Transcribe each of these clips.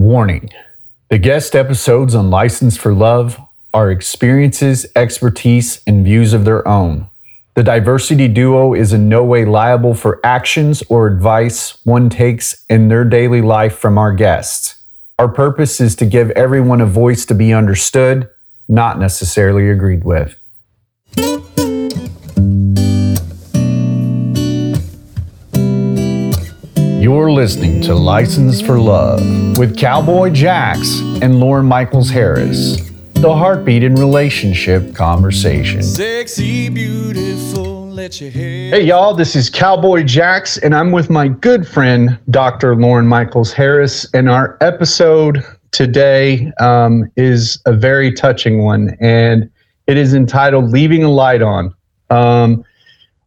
Warning The guest episodes on License for Love are experiences, expertise, and views of their own. The diversity duo is in no way liable for actions or advice one takes in their daily life from our guests. Our purpose is to give everyone a voice to be understood, not necessarily agreed with. You're listening to License for Love with Cowboy Jax and Lauren Michaels Harris, the heartbeat in relationship conversation. Sexy, beautiful, let your hair. Hey, y'all, this is Cowboy Jax, and I'm with my good friend, Dr. Lauren Michaels Harris. And our episode today um, is a very touching one, and it is entitled Leaving a Light On. Um,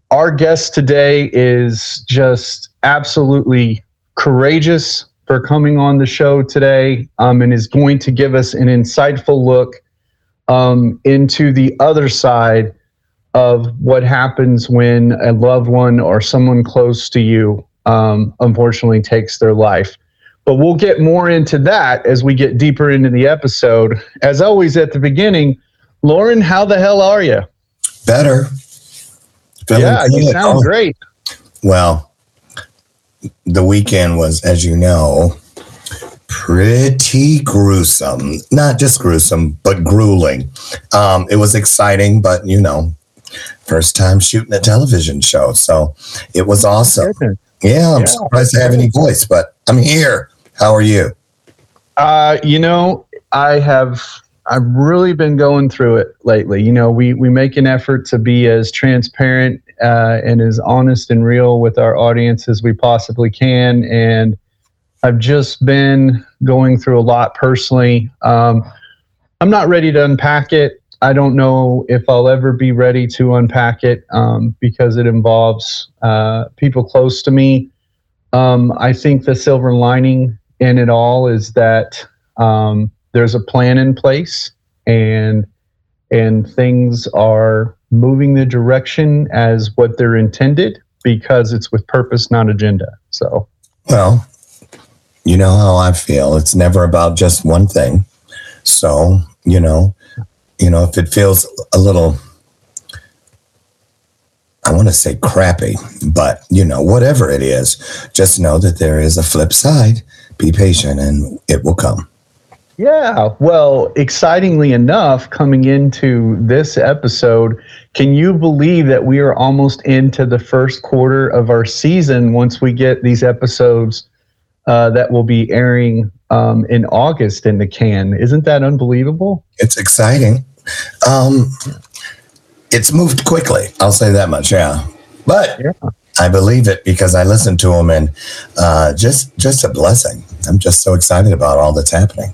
our guest today is just absolutely courageous for coming on the show today um, and is going to give us an insightful look um, into the other side of what happens when a loved one or someone close to you um, unfortunately takes their life. But we'll get more into that as we get deeper into the episode. As always, at the beginning, Lauren, how the hell are you? Better. Feeling yeah, you sound oh. great. Well, the weekend was, as you know, pretty gruesome. Not just gruesome, but grueling. Um, it was exciting, but you know, first time shooting a television show. So it was awesome. Yeah, I'm yeah. surprised to have any voice, but I'm here. How are you? Uh, you know, I have I've really been going through it lately. You know, we we make an effort to be as transparent uh, and as honest and real with our audience as we possibly can, and I've just been going through a lot personally. Um, I'm not ready to unpack it. I don't know if I'll ever be ready to unpack it um, because it involves uh, people close to me. Um, I think the silver lining in it all is that um, there's a plan in place and and things are moving the direction as what they're intended because it's with purpose not agenda so well you know how i feel it's never about just one thing so you know you know if it feels a little I want to say crappy, but you know, whatever it is, just know that there is a flip side. Be patient and it will come. Yeah, well, excitingly enough, coming into this episode, can you believe that we are almost into the first quarter of our season once we get these episodes uh, that will be airing um, in August in the can? Isn't that unbelievable? It's exciting. Um, it's moved quickly. I'll say that much. Yeah, but yeah. I believe it because I listened to them and uh, just just a blessing. I'm just so excited about all that's happening.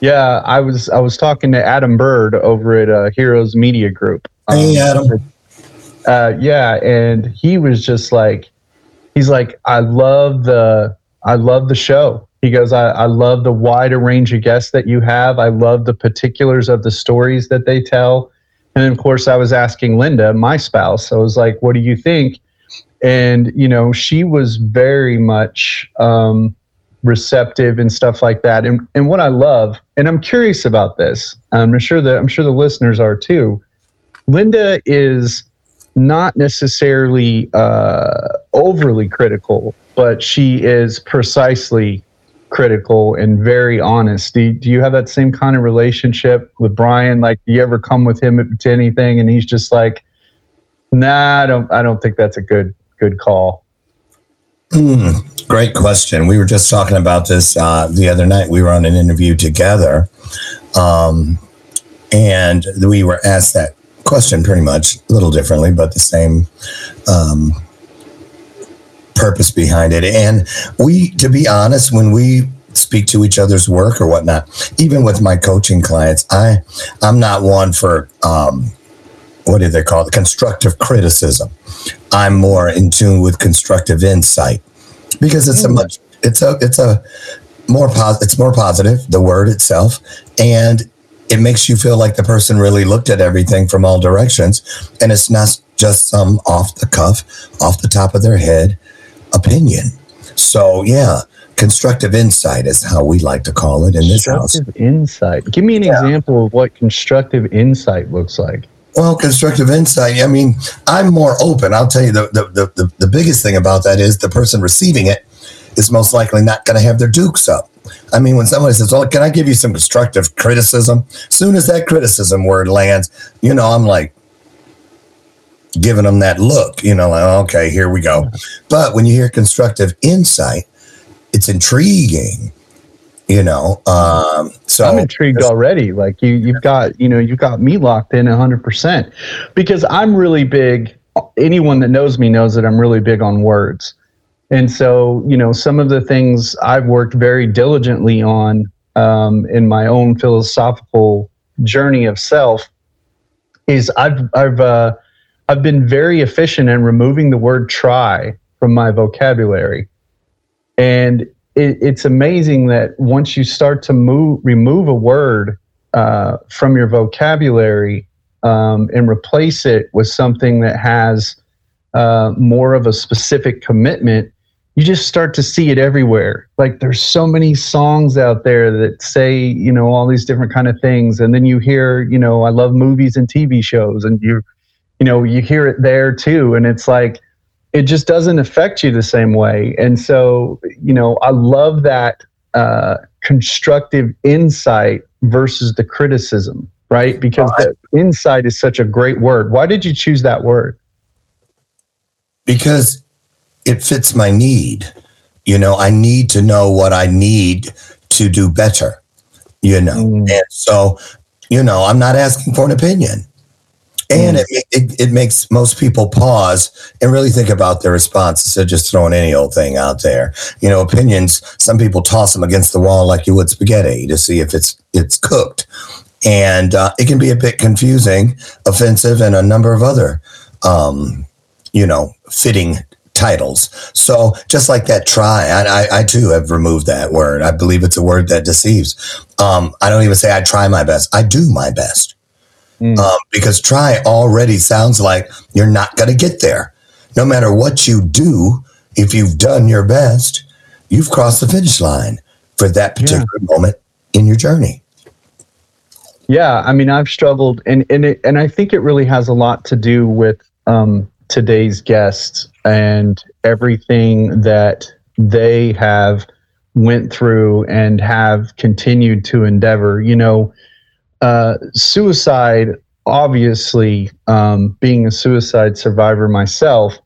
Yeah, I was I was talking to Adam Bird over at uh, Heroes Media Group. Um, hey, Adam. Uh, yeah, and he was just like, he's like, I love the I love the show. He goes, I, I love the wider range of guests that you have. I love the particulars of the stories that they tell. And of course, I was asking Linda, my spouse, I was like, what do you think? And, you know, she was very much um, receptive and stuff like that. And and what I love, and I'm curious about this. I'm sure that I'm sure the listeners are too. Linda is not necessarily uh, overly critical, but she is precisely critical and very honest. Do, do you have that same kind of relationship with Brian? Like, do you ever come with him to anything and he's just like, "Nah, I don't. I don't think that's a good good call." Mm, great question. We were just talking about this uh, the other night. We were on an interview together, um, and we were asked that question pretty much a little differently, but the same um, purpose behind it. And we, to be honest, when we speak to each other's work or whatnot, even with my coaching clients, I I'm not one for um, what do they call it? Constructive criticism. I'm more in tune with constructive insight because it's a hmm. much it's a it's a more pos- it's more positive the word itself and it makes you feel like the person really looked at everything from all directions and it's not just some off the cuff off the top of their head opinion so yeah constructive insight is how we like to call it in this house. Constructive insight. Give me an Yeah. example of what constructive insight looks like. Well, constructive insight. I mean, I'm more open. I'll tell you the the, the, the, biggest thing about that is the person receiving it is most likely not going to have their dukes up. I mean, when somebody says, "Well, can I give you some constructive criticism?" Soon as that criticism word lands, you know, I'm like giving them that look. You know, like okay, here we go. But when you hear constructive insight, it's intriguing. You know, um, so I'm intrigued already. Like you, you've got, you know, you've got me locked in 100% because I'm really big. Anyone that knows me knows that I'm really big on words. And so, you know, some of the things I've worked very diligently on um, in my own philosophical journey of self is I've, I've, uh, I've been very efficient in removing the word try from my vocabulary. And it, it's amazing that once you start to move, remove a word uh, from your vocabulary um, and replace it with something that has uh, more of a specific commitment, you just start to see it everywhere. Like there's so many songs out there that say, you know, all these different kind of things, and then you hear, you know, I love movies and TV shows, and you, you know, you hear it there too, and it's like it just doesn't affect you the same way. And so, you know, I love that uh, constructive insight versus the criticism, right? Because the insight is such a great word. Why did you choose that word? because it fits my need. You know, I need to know what I need to do better, you know. Mm. And so, you know, I'm not asking for an opinion. And it, it, it makes most people pause and really think about their response instead of just throwing any old thing out there. You know, opinions, some people toss them against the wall like you would spaghetti to see if it's it's cooked. And uh, it can be a bit confusing, offensive, and a number of other um, you know, fitting titles. So just like that try, I, I, I too have removed that word. I believe it's a word that deceives. Um, I don't even say I try my best. I do my best. Mm. Um, because try already sounds like you're not going to get there. No matter what you do, if you've done your best, you've crossed the finish line for that particular moment in your journey. Yeah, I mean, I've struggled, and and it, and I think it really has a lot to do with um, today's guests and everything that they have went through and have continued to endeavor. You know, uh, suicide. Obviously, um, being a suicide survivor myself,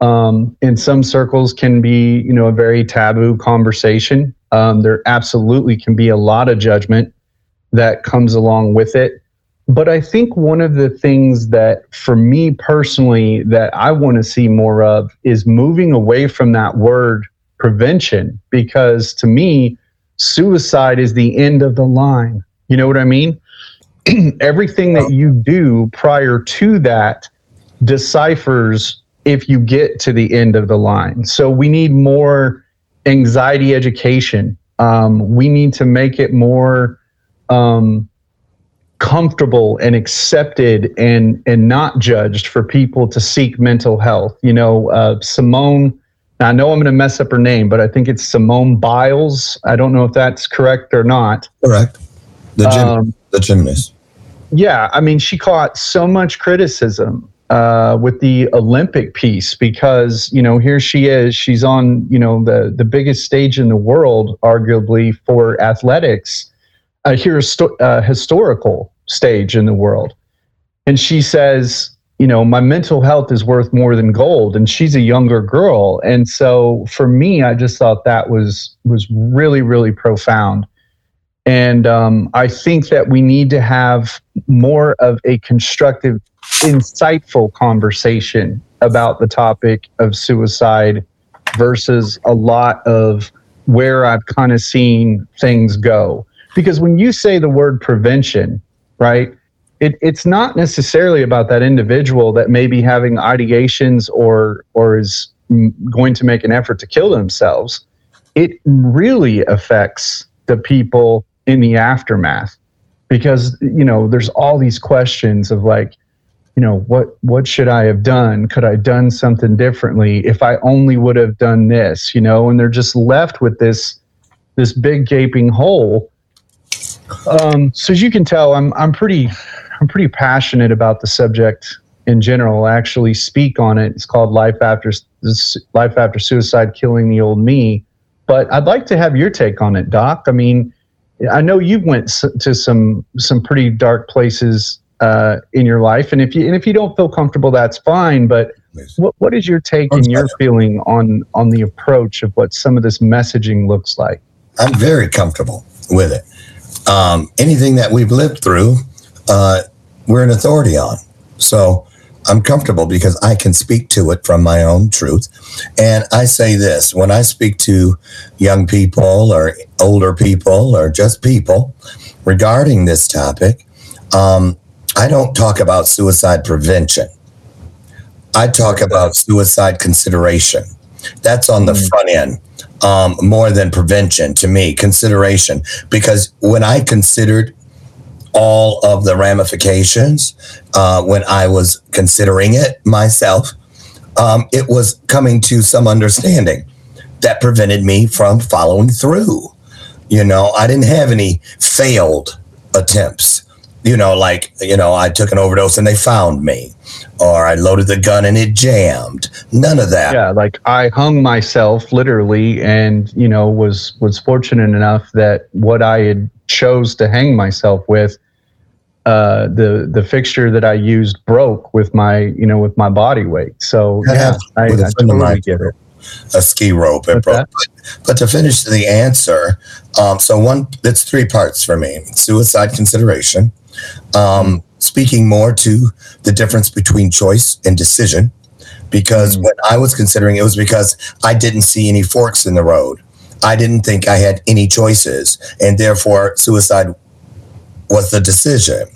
um, in some circles can be you know a very taboo conversation. Um, there absolutely can be a lot of judgment that comes along with it. But I think one of the things that, for me personally, that I want to see more of is moving away from that word prevention, because to me, suicide is the end of the line. You know what I mean? Everything that you do prior to that deciphers if you get to the end of the line. So we need more anxiety education. Um, we need to make it more. Um, comfortable and accepted and and not judged for people to seek mental health. You know, uh, Simone. I know I'm going to mess up her name, but I think it's Simone Biles. I don't know if that's correct or not. Correct. The gym, Um, the gymnast. Yeah, I mean, she caught so much criticism uh, with the Olympic piece because you know here she is, she's on you know the the biggest stage in the world, arguably for athletics, a histo- uh, historical stage in the world, and she says, you know, my mental health is worth more than gold, and she's a younger girl, and so for me, I just thought that was was really really profound. And um, I think that we need to have more of a constructive, insightful conversation about the topic of suicide versus a lot of where I've kind of seen things go. Because when you say the word prevention, right, it, it's not necessarily about that individual that may be having ideations or or is going to make an effort to kill themselves. It really affects the people in the aftermath. Because you know there's all these questions of like you know what what should i have done? Could i have done something differently if i only would have done this you know? And they're just left with this this big gaping hole. Um, so as you can tell i'm i'm pretty i'm pretty passionate about the subject in general. I actually speak on it. It's called life after life after suicide killing the old me. But i'd like to have your take on it doc. I mean i know you went to some some pretty dark places uh, in your life. And if you and if you don't feel comfortable, that's fine. But what what is your take and your feeling on on the approach of what some of this messaging looks like? I'm very comfortable with it. Um, anything that we've lived through, uh, we're an authority on. So I'm comfortable because I can speak to it from my own truth. And I say this when I speak to young people or older people or just people regarding this topic, um, I don't talk about suicide prevention. I talk about suicide consideration. That's on the mm. front end um, more than prevention to me, consideration. Because when I considered all of the ramifications, uh, when I was considering it myself, um, it was coming to some understanding that prevented me from following through. You know, I didn't have any failed attempts you know, like, you know, I took an overdose and they found me, or I loaded the gun and it jammed. None of that. Yeah, like I hung myself literally, and you know, was was fortunate enough that what I had chose to hang myself with, uh, the the fixture that I used broke with my, you know, with my body weight. So yeah, I, I totally get it a ski rope. It broke. But, but, to finish the answer, um, so one, it's three parts for me: suicide consideration, um, speaking more to the difference between choice and decision. Because mm when I was considering it was because I didn't see any forks in the road. I didn't think I had any choices, and therefore suicide was the decision.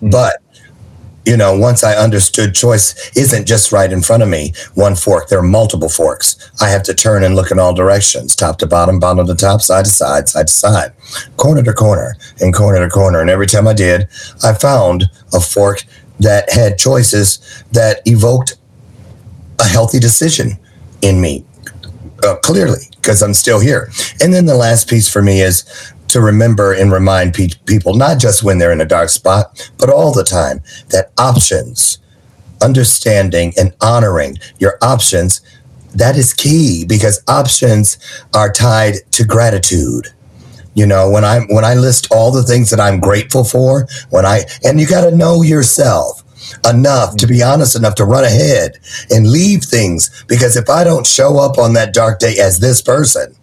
mm But you know, once I understood choice isn't just right in front of me, one fork, there are multiple forks. I have to turn and look in all directions, top to bottom, bottom to top, side to side, side to side, corner to corner, and corner to corner. And every time I did, I found a fork that had choices that evoked a healthy decision in me. Uh, clearly, because I'm still here. And then the last piece for me is to remember and remind pe- people, not just when they're in a dark spot, but all the time, that options, understanding and honoring your options, that is key because options are tied to gratitude. You know, when I when I list all the things that I'm grateful for, when I and you got to know yourself enough to be honest enough to run ahead and leave things because if I don't show up on that dark day as this person,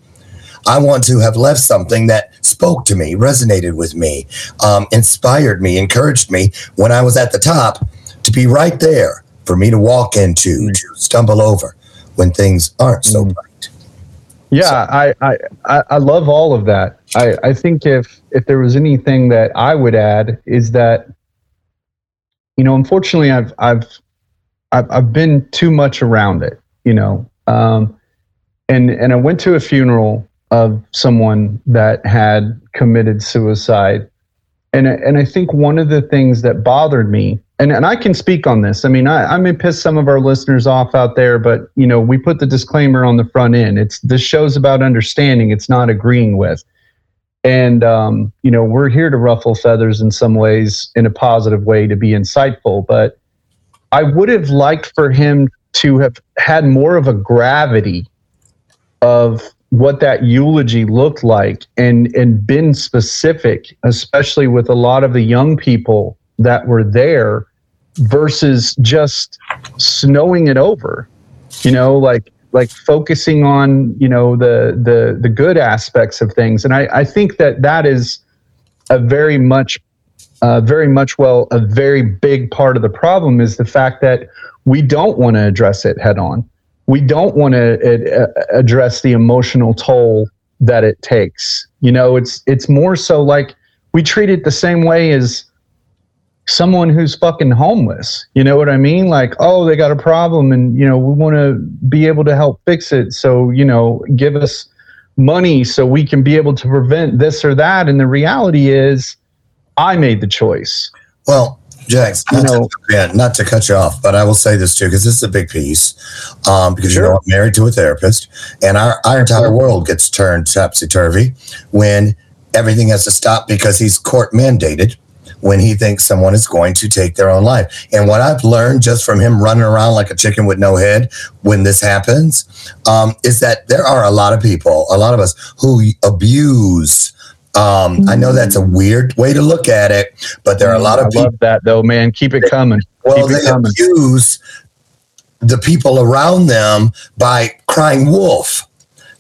I want to have left something that spoke to me, resonated with me, um, inspired me, encouraged me when I was at the top to be right there for me to walk into, mm. to stumble over when things aren't so mm. bright. Yeah, so. I, I, I love all of that. I, I think if if there was anything that I would add is that, you know, unfortunately, I've I've I've, I've been too much around it. You know, um, and and I went to a funeral of someone that had committed suicide. And, and I think one of the things that bothered me, and, and I can speak on this. I mean, I, I may piss some of our listeners off out there, but you know, we put the disclaimer on the front end. It's this show's about understanding, it's not agreeing with. And um, you know, we're here to ruffle feathers in some ways in a positive way to be insightful. But I would have liked for him to have had more of a gravity of what that eulogy looked like and and been specific especially with a lot of the young people that were there versus just snowing it over you know like like focusing on you know the the the good aspects of things and i i think that that is a very much uh, very much well a very big part of the problem is the fact that we don't want to address it head on we don't want to uh, address the emotional toll that it takes. You know, it's it's more so like we treat it the same way as someone who's fucking homeless. You know what I mean? Like, oh, they got a problem and you know, we want to be able to help fix it. So, you know, give us money so we can be able to prevent this or that and the reality is I made the choice. Well, Jax, You not, know- to, yeah, not to cut you off, but I will say this too because this is a big piece. Um, because you Sure. know I'm married to a therapist, and our our entire world gets turned topsy turvy when everything has to stop because he's court mandated when he thinks someone is going to take their own life. And what I've learned just from him running around like a chicken with no head when this happens um, is that there are a lot of people, a lot of us who abuse. Um, I know that's a weird way to look at it, but there are a lot of I people love that though, man. Keep it coming. well, Keep it they coming. abuse the people around them by crying wolf.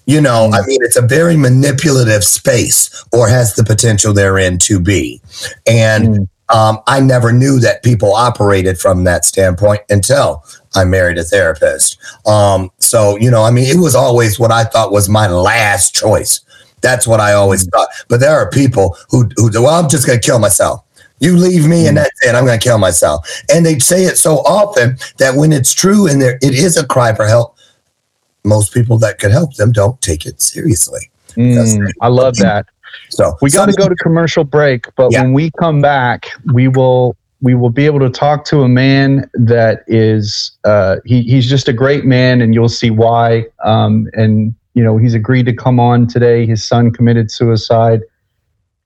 You know, I mean, it's a very manipulative space, or has the potential therein to be. And um, I never knew that people operated from that standpoint until I married a therapist. Um, so, you know, I mean, it was always what I thought was my last choice. That's what I always thought. But there are people who, who well, I'm just going to kill myself. You leave me and that's it. I'm going to kill myself. And they say it so often that when it's true and there it is a cry for help, most people that could help them don't take it seriously. Mm, I love that. So We got to go to commercial break, but Yeah. when we come back, we will we will be able to talk to a man that is uh, he, he's just a great man, and you'll see why. Um, and you know he's agreed to come on today. His son committed suicide,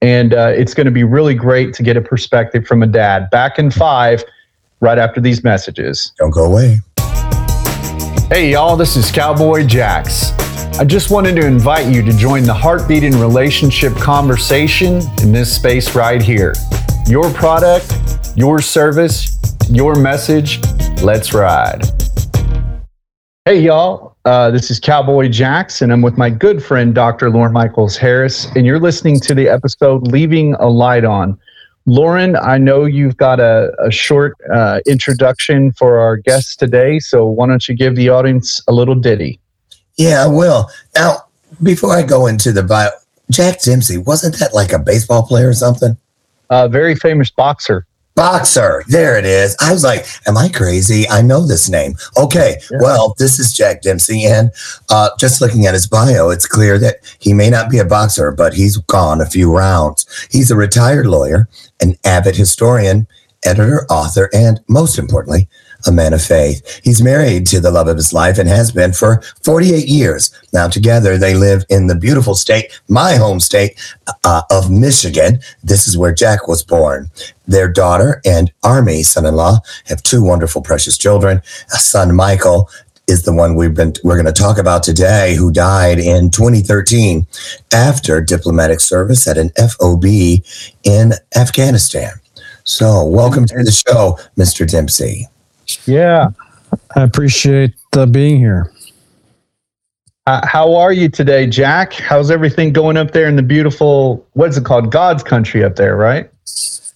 and uh, it's going to be really great to get a perspective from a dad. Back in five, right after these messages. Don't go away. Hey, y'all, this is Cowboy Jax. I just wanted to invite you to join the heartbeat and relationship conversation in this space right here. Your product, your service, your message. Let's ride. Hey, y'all. Uh, this is Cowboy Jax, and I'm with my good friend, Dr. Lauren Michaels Harris, and you're listening to the episode Leaving a Light On. Lauren, I know you've got a, a short uh, introduction for our guests today, so why don't you give the audience a little ditty? Yeah, I will. Now, before I go into the bio, Jack Dempsey, wasn't that like a baseball player or something? Uh, very famous boxer. Boxer. There it is. I was like, am I crazy? I know this name. Okay. Well, this is Jack Dempsey. And uh, just looking at his bio, it's clear that he may not be a boxer, but he's gone a few rounds. He's a retired lawyer, an avid historian, editor, author, and most importantly, a man of faith. He's married to the love of his life and has been for 48 years. Now, together, they live in the beautiful state, my home state uh, of Michigan. This is where Jack was born. Their daughter and Army son in law have two wonderful, precious children. A son, Michael, is the one we've been we're going to talk about today who died in 2013 after diplomatic service at an FOB in Afghanistan. So, welcome to the show, Mr. Dempsey. Yeah. I appreciate uh, being here. Uh, how are you today, Jack? How's everything going up there in the beautiful, what's it called? God's country up there, right?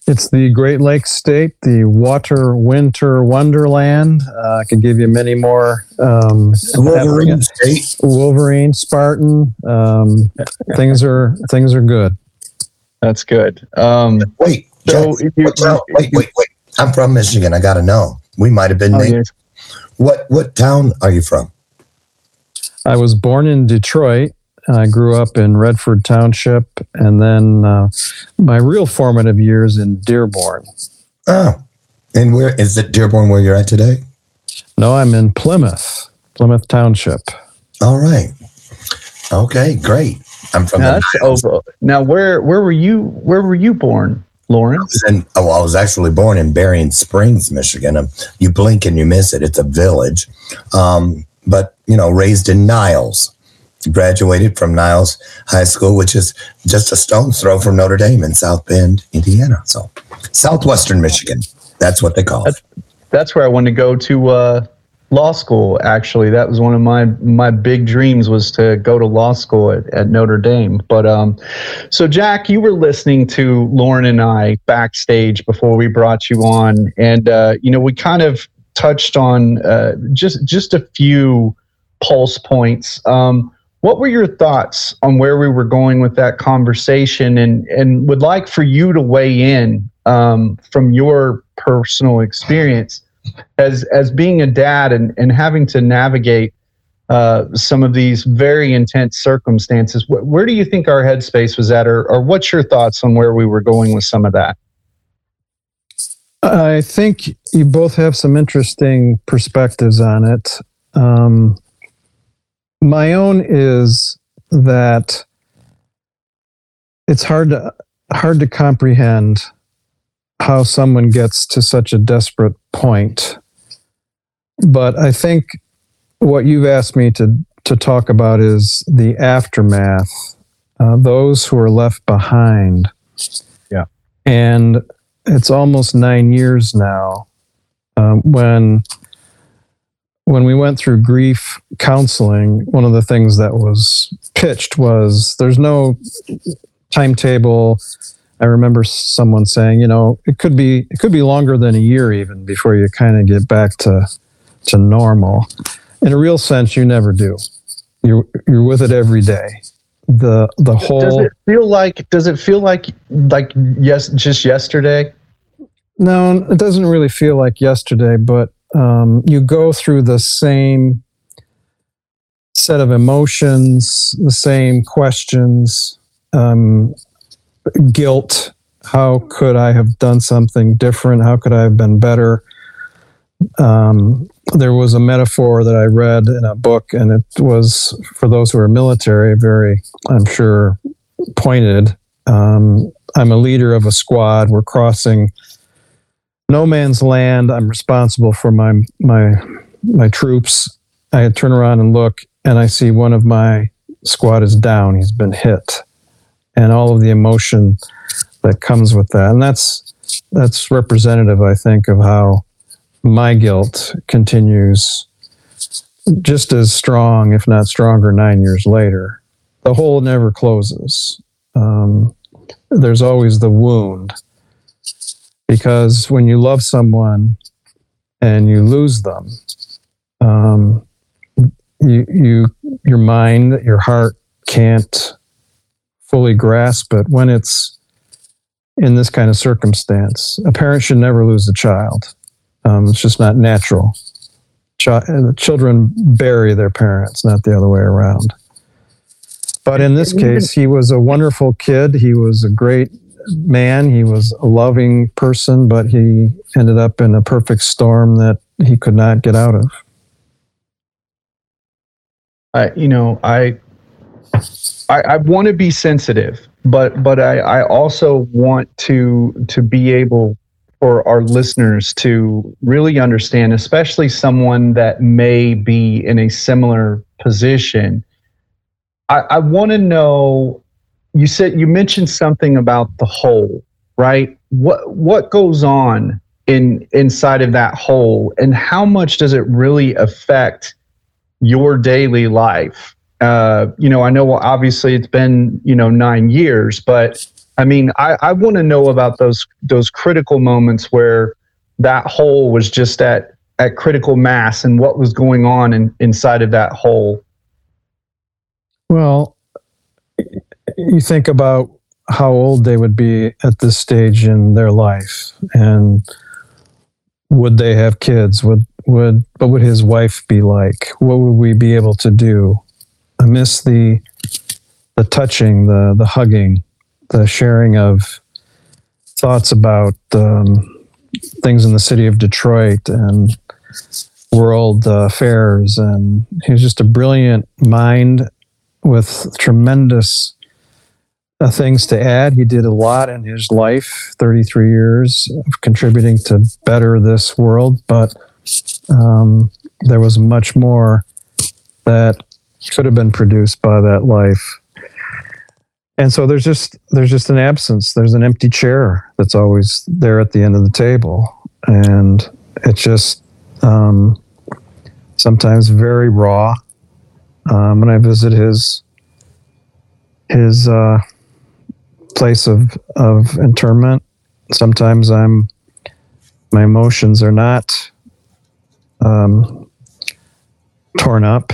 It's the Great Lakes State, the water winter wonderland. Uh, I could give you many more. Um, Wolverine State. Wolverine, Spartan. Um, things are things are good. That's good. Um, Wait, So, Jack, if you- what wait, wait, wait. I'm from Michigan. I got to know. We might have been oh, named. What what town are you from? I was born in Detroit. I grew up in Redford Township, and then uh, my real formative years in Dearborn. Oh, and where is it? Dearborn, where you're at today? No, I'm in Plymouth, Plymouth Township. All right. Okay, great. I'm from Now, the over. Now, where where were you? Where were you born, Lauren? And oh, I was actually born in Berrien Springs, Michigan. Um, you blink and you miss it. It's a village, um, but you know, raised in Niles. Graduated from Niles High School, which is just a stone's throw from Notre Dame in South Bend, Indiana. So, southwestern Michigan. That's what they call it. That's where I wanted to go to uh, law school. Actually, that was one of my my big dreams was to go to law school at, at Notre Dame. But um, so Jack, you were listening to Lauren and I backstage before we brought you on, and uh, you know we kind of touched on uh, just just a few pulse points. Um, what were your thoughts on where we were going with that conversation, and and would like for you to weigh in um, from your personal experience as as being a dad and, and having to navigate uh, some of these very intense circumstances. Wh- where do you think our headspace was at, or, or what's your thoughts on where we were going with some of that? I think you both have some interesting perspectives on it. Um, my own is that it's hard to hard to comprehend how someone gets to such a desperate point. But I think what you've asked me to to talk about is the aftermath, uh, those who are left behind. Yeah, and it's almost nine years now um, when when we went through grief counseling one of the things that was pitched was there's no timetable i remember someone saying you know it could be it could be longer than a year even before you kind of get back to to normal. In a real sense you never do. You're you're with it every day. The the whole does it feel like does it feel like like yes just yesterday? No it doesn't really feel like yesterday but um, you go through the same set of emotions the same questions um, guilt how could i have done something different how could i have been better um, there was a metaphor that I read in a book, and it was for those who are military, very, I'm sure, pointed. Um, I'm a leader of a squad. We're crossing no man's land. I'm responsible for my my my troops. I turn around and look, and I see one of my squad is down. He's been hit, and all of the emotion that comes with that, and that's that's representative, I think, of how my guilt continues just as strong, if not stronger, nine years later. The hole never closes. Um, there's always the wound. Because when you love someone and you lose them, um, you, you, your mind, your heart can't fully grasp it when it's in this kind of circumstance. A parent should never lose a child. Um, it's just not natural. Ch- uh, children bury their parents, not the other way around. But in this case, he was a wonderful kid. He was a great man. He was a loving person, but he ended up in a perfect storm that he could not get out of. I, you know, I, I, I want to be sensitive, but but I, I also want to to be able for our listeners to really understand, especially someone that may be in a similar position. I, I want to know. You said you mentioned something about the hole, right? What what goes on in inside of that hole, and how much does it really affect your daily life? Uh, you know, I know obviously it's been you know nine years, but I mean, I, I want to know about those those critical moments where that hole was just at at critical mass and what was going on in, inside of that hole. Well, you think about how old they would be at this stage in their life and would they have kids? Would would what would his wife be like? What would we be able to do i miss the the touching the the hugging the sharing of thoughts about um, things in the city of Detroit and world uh, affairs. And he was just a brilliant mind with tremendous uh, things to add. He did a lot in his life 33 years of contributing to better this world, but um, there was much more that could have been produced by that life. And so there's just there's just an absence. There's an empty chair that's always there at the end of the table. And it's just um, sometimes very raw. Um, when i visit his his uh, place of of interment. Sometimes i'm my emotions are not um, torn up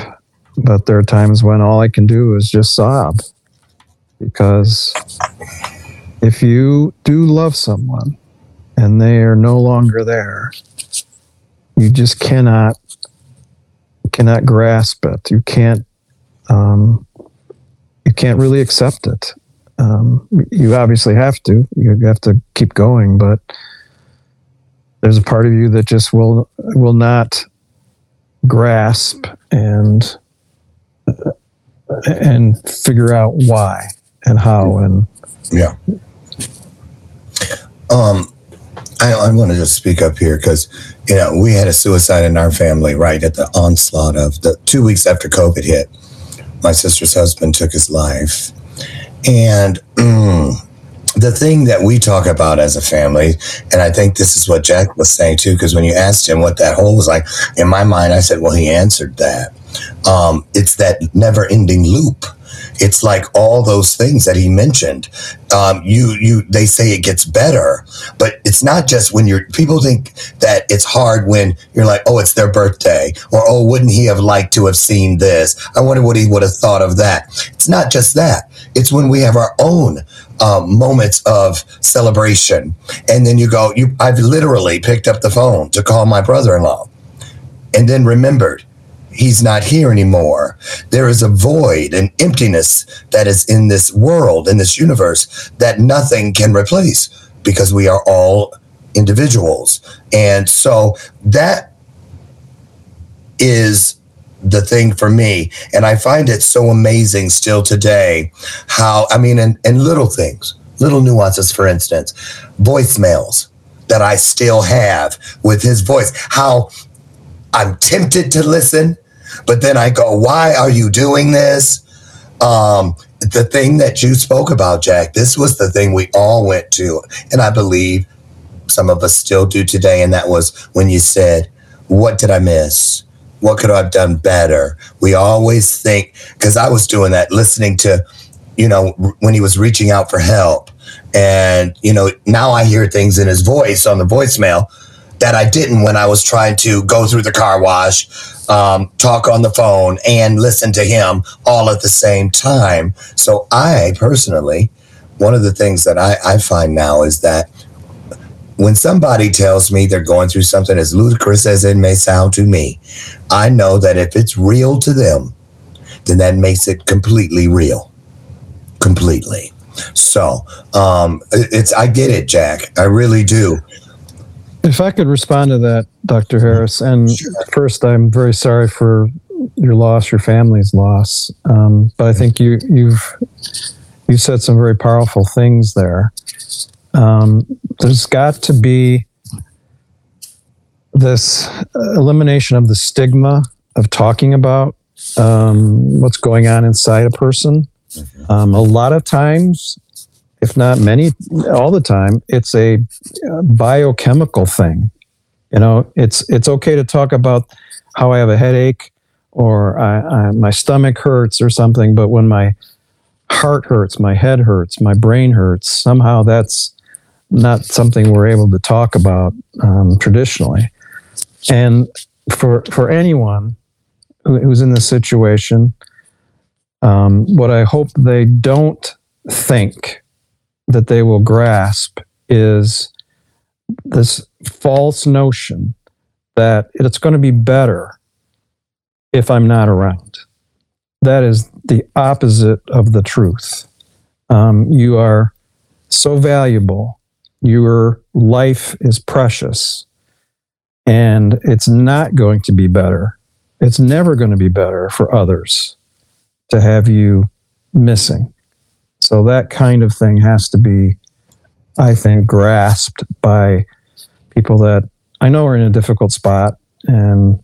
but there are times when all i can do is just sob because if you do love someone and they are no longer there, you just cannot cannot grasp it. You can't um, you can't really accept it. Um, you obviously have to. You have to keep going, but there's a part of you that just will will not grasp and and figure out why and how and Yeah. Um, I, I want to just speak up here because you know we had a suicide in our family right at the onslaught of the two weeks after COVID hit. My sister's husband took his life, and mm, the thing that we talk about as a family, and I think this is what Jack was saying too, because when you asked him what that hole was like, in my mind, I said, well, he answered that. Um, it's that never ending loop. It's like all those things that he mentioned. Um, you, you, they say it gets better, but it's not just when you're, people think that it's hard when you're like, oh, it's their birthday, or oh, wouldn't he have liked to have seen this? I wonder what he would have thought of that. It's not just that. It's when we have our own um, moments of celebration. And then you go, you, I've literally picked up the phone to call my brother in law and then remembered he's not here anymore. There is a void, an emptiness that is in this world, in this universe, that nothing can replace because we are all individuals. And so that is the thing for me. And I find it so amazing still today how, I mean, and, and little things, little nuances, for instance, voicemails that I still have with his voice, how I'm tempted to listen, but then I go, why are you doing this? Um, the thing that you spoke about, Jack, this was the thing we all went to. And I believe some of us still do today. And that was when you said, What did I miss? What could I have done better? We always think, because I was doing that, listening to, you know, when he was reaching out for help. And, you know, now I hear things in his voice on the voicemail that I didn't when I was trying to go through the car wash, um, talk on the phone, and listen to him all at the same time. So I personally, one of the things that I, I find now is that when somebody tells me they're going through something as ludicrous as it may sound to me, I know that if it's real to them, then that makes it completely real. Completely. So um, it's I get it, Jack. I really do. If I could respond to that, Dr. Harris, and first, I'm very sorry for your loss, your family's loss. Um, but I think you, you've you said some very powerful things there. Um, there's got to be this elimination of the stigma of talking about um, what's going on inside a person. Um, a lot of times, if not many, all the time, it's a biochemical thing. You know, it's it's okay to talk about how I have a headache or I, I, my stomach hurts or something, but when my heart hurts, my head hurts, my brain hurts, somehow that's not something we're able to talk about um, traditionally. And for for anyone who's in this situation, um, what I hope they don't think that they will grasp is this false notion that it's going to be better if I'm not around. That is the opposite of the truth. Um, you are so valuable, your life is precious, and it's not going to be better. It's never going to be better for others to have you missing. So that kind of thing has to be, I think, grasped by people that I know are in a difficult spot, and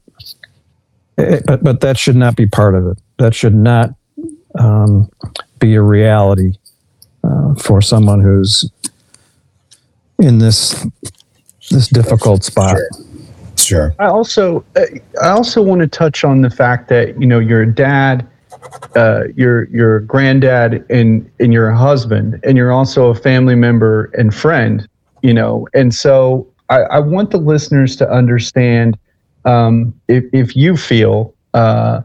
it, but but that should not be part of it. That should not um, be a reality uh, for someone who's in this this difficult spot. Sure. sure. I also uh, I also want to touch on the fact that you know your dad, uh, your your granddad, and and your husband, and you're also a family member and friend. You know, and so I, I want the listeners to understand um, if if you feel uh,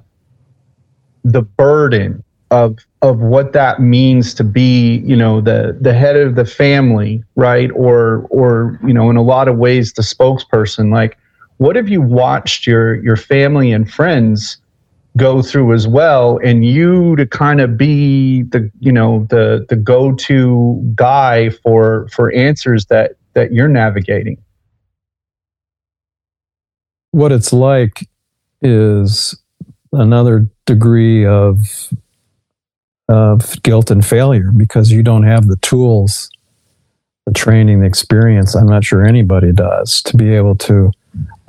the burden of of what that means to be you know the the head of the family right or or you know in a lot of ways the spokesperson like what have you watched your your family and friends go through as well and you to kind of be the you know the the go-to guy for for answers that that you're navigating what it's like is another degree of of guilt and failure because you don't have the tools, the training, the experience. I'm not sure anybody does to be able to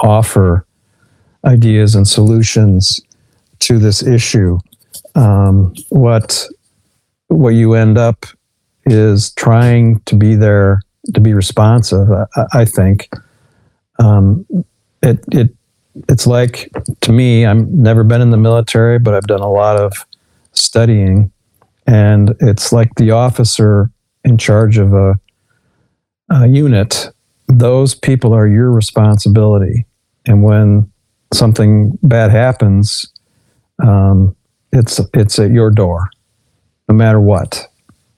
offer ideas and solutions to this issue. Um, what what you end up is trying to be there to be responsive. I, I think um, it it it's like to me. I've never been in the military, but I've done a lot of studying, and it's like the officer in charge of a, a unit. Those people are your responsibility, and when something bad happens, um, it's it's at your door, no matter what.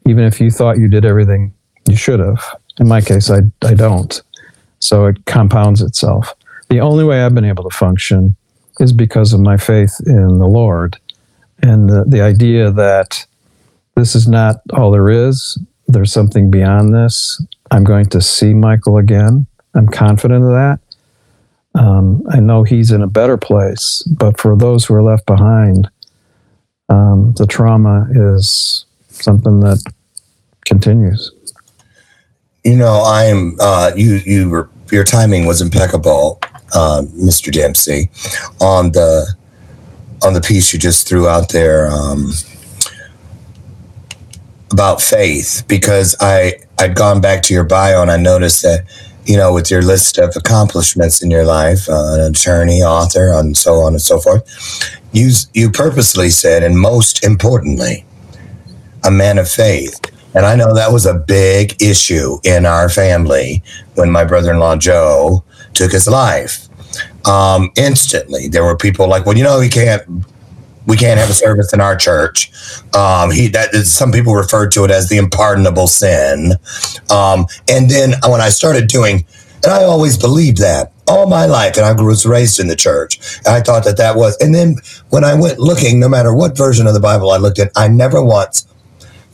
Even if you thought you did everything you should have. In my case, I I don't. So it compounds itself. The only way I've been able to function is because of my faith in the Lord and the, the idea that this is not all there is. There's something beyond this. I'm going to see Michael again. I'm confident of that. Um, I know he's in a better place, but for those who are left behind, um, the trauma is something that continues. You know, I'm uh, you. You were your timing was impeccable, uh, Mr. Dempsey, on the on the piece you just threw out there um, about faith, because I I'd gone back to your bio and I noticed that you know with your list of accomplishments in your life, uh, an attorney, author, and so on and so forth, you you purposely said, and most importantly, a man of faith. And I know that was a big issue in our family when my brother in law Joe took his life. Um, instantly, there were people like, well, you know, he can't. We can't have a service in our church. Um, he that some people refer to it as the unpardonable sin. Um, and then when I started doing, and I always believed that all my life, and I was raised in the church. And I thought that that was. And then when I went looking, no matter what version of the Bible I looked at, I never once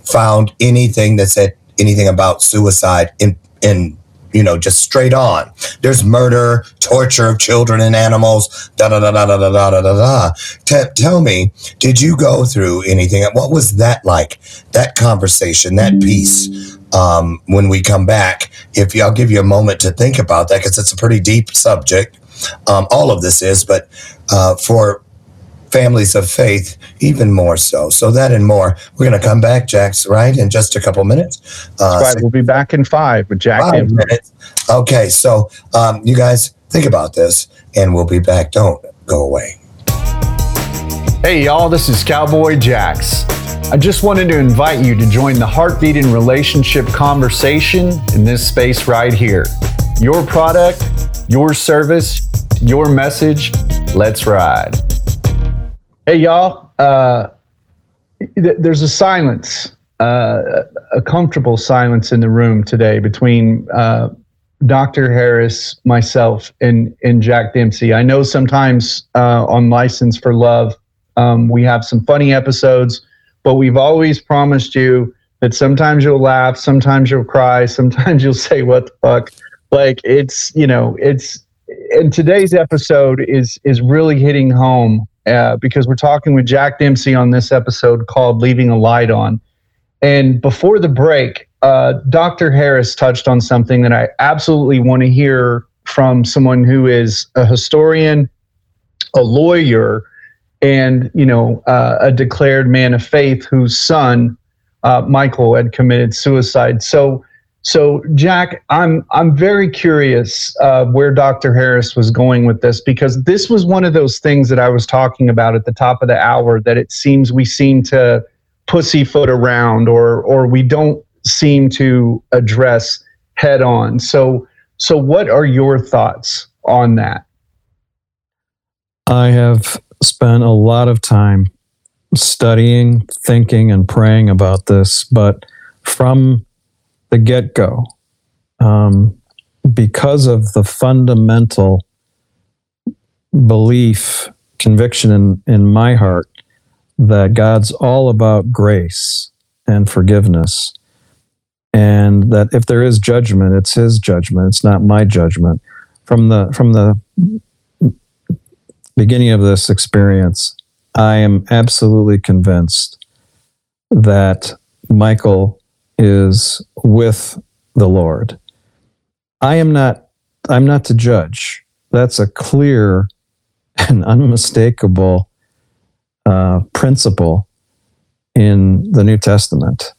found anything that said anything about suicide in in you know just straight on. There's murder torture of children and animals da da da da da da da da da T- tell me did you go through anything? What was that like that conversation that piece um, when we come back? If you, i'll give you a moment to think about that because it's a pretty deep subject um, all of this is but uh, for families of faith even more so. So that and more. We're going to come back, Jack's right, in just a couple minutes. Uh, right. We'll be back in five with Jack. Five minutes. Okay. So um, you guys think about this, and we'll be back. Don't go away. Hey, y'all. This is Cowboy Jacks. I just wanted to invite you to join the Heartbeat heartbeating relationship conversation in this space right here. Your product, your service, your message. Let's ride. Hey, y'all. Uh, th- there's a silence, uh, a comfortable silence in the room today between uh, Dr. Harris, myself, and, and Jack Dempsey. I know sometimes uh, on License for Love, um, we have some funny episodes, but we've always promised you that sometimes you'll laugh, sometimes you'll cry, sometimes you'll say, What the fuck? Like, it's, you know, it's, and today's episode is is really hitting home uh, because we're talking with Jack Dempsey on this episode called Leaving a Light On. And before the break, uh, Dr. Harris touched on something that I absolutely want to hear from someone who is a historian, a lawyer, and you know uh, a declared man of faith whose son uh, Michael had committed suicide. So so, Jack, I'm I'm very curious uh, where Dr. Harris was going with this because this was one of those things that I was talking about at the top of the hour that it seems we seem to pussyfoot around or or we don't seem to address head on. So, so what are your thoughts on that? I have spent a lot of time studying, thinking, and praying about this, but from the get go um, because of the fundamental belief, conviction in, in my heart that God's all about grace and forgiveness. And that if there is judgment, it's his judgment. It's not my judgment. From the from the beginning of this experience, I am absolutely convinced that Michael is with the Lord. I am not I'm not to judge. That's a clear and unmistakable uh, principle in the New Testament.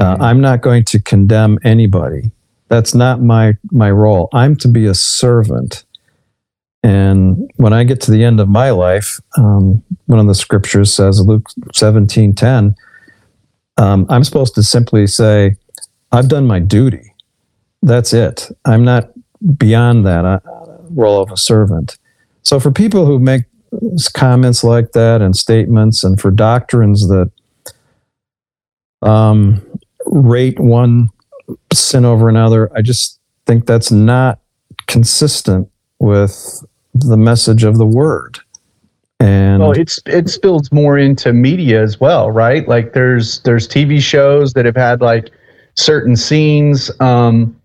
Uh, I'm not going to condemn anybody. That's not my my role. I'm to be a servant. And when I get to the end of my life, um, one of the scriptures says, Luke 17 10, um, I'm supposed to simply say, I've done my duty. That's it. I'm not beyond that I, role of a servant. So for people who make comments like that and statements, and for doctrines that um, rate one sin over another, I just think that's not consistent with the message of the word. And well, it's it spills more into media as well, right? Like there's there's TV shows that have had like certain scenes, um,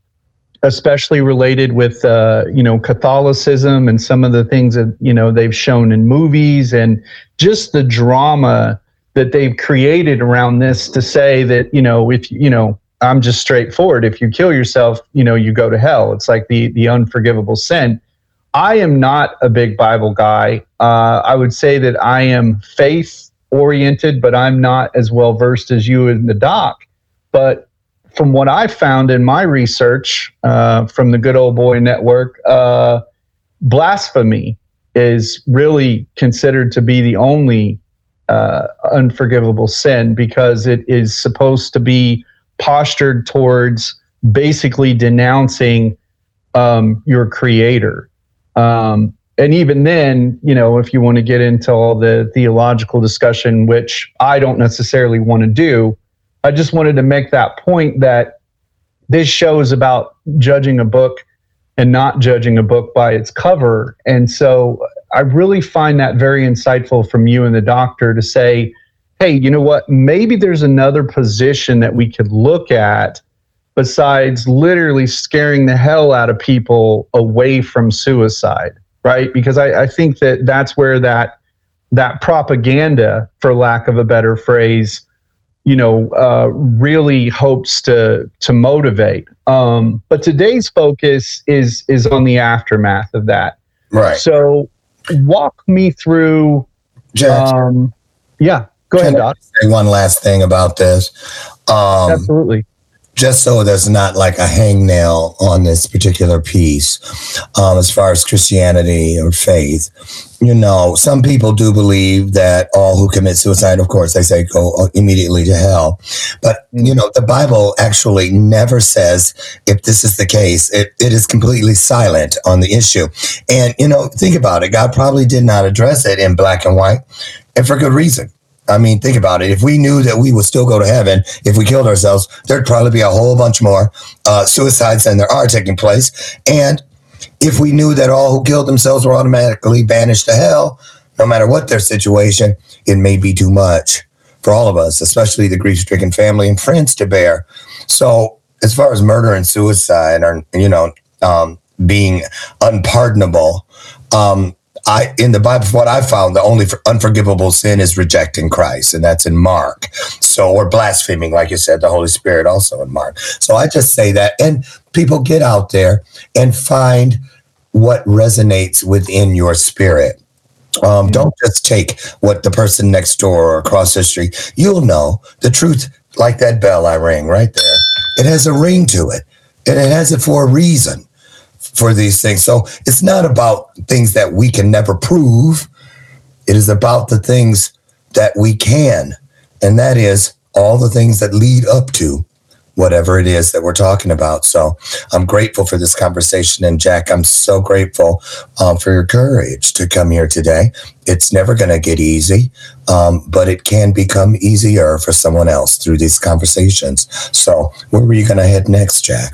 especially related with uh, you know Catholicism and some of the things that you know they've shown in movies and just the drama that they've created around this to say that you know if you know I'm just straightforward. If you kill yourself, you know you go to hell. It's like the the unforgivable sin. I am not a big Bible guy. Uh, I would say that I am faith oriented, but I'm not as well versed as you in the doc. But from what I found in my research uh, from the Good Old Boy Network, uh, blasphemy is really considered to be the only uh, unforgivable sin because it is supposed to be postured towards basically denouncing um, your creator. Um, and even then, you know, if you want to get into all the theological discussion, which I don't necessarily want to do, I just wanted to make that point that this show is about judging a book and not judging a book by its cover. And so I really find that very insightful from you and the doctor to say, hey, you know what? Maybe there's another position that we could look at besides literally scaring the hell out of people away from suicide, right? Because I, I think that that's where that that propaganda, for lack of a better phrase, you know, uh, really hopes to to motivate. Um, but today's focus is is on the aftermath of that. Right. So, walk me through. Um, yeah, go ahead, Doc. Say one last thing about this. Um, Absolutely just so there's not like a hangnail on this particular piece um, as far as Christianity or faith. You know, some people do believe that all who commit suicide, of course, they say go immediately to hell. But, you know, the Bible actually never says if this is the case, it, it is completely silent on the issue. And, you know, think about it. God probably did not address it in black and white, and for good reason I mean, think about it. If we knew that we would still go to heaven if we killed ourselves, there'd probably be a whole bunch more uh, suicides than there are taking place. And if we knew that all who killed themselves were automatically banished to hell, no matter what their situation, it may be too much for all of us, especially the grief stricken family and friends to bear. So, as far as murder and suicide are, you know, um, being unpardonable, um, I in the Bible, what I found, the only unforgivable sin is rejecting Christ, and that's in Mark. So, or blaspheming, like you said, the Holy Spirit also in Mark. So, I just say that, and people get out there and find what resonates within your spirit. Um, mm-hmm. Don't just take what the person next door or across the street. You'll know the truth, like that bell I rang right there. It has a ring to it, and it has it for a reason for these things. So it's not about things that we can never prove. It is about the things that we can. And that is all the things that lead up to whatever it is that we're talking about. So I'm grateful for this conversation. And Jack, I'm so grateful um, for your courage to come here today. It's never going to get easy, um, but it can become easier for someone else through these conversations. So where were you going to head next, Jack?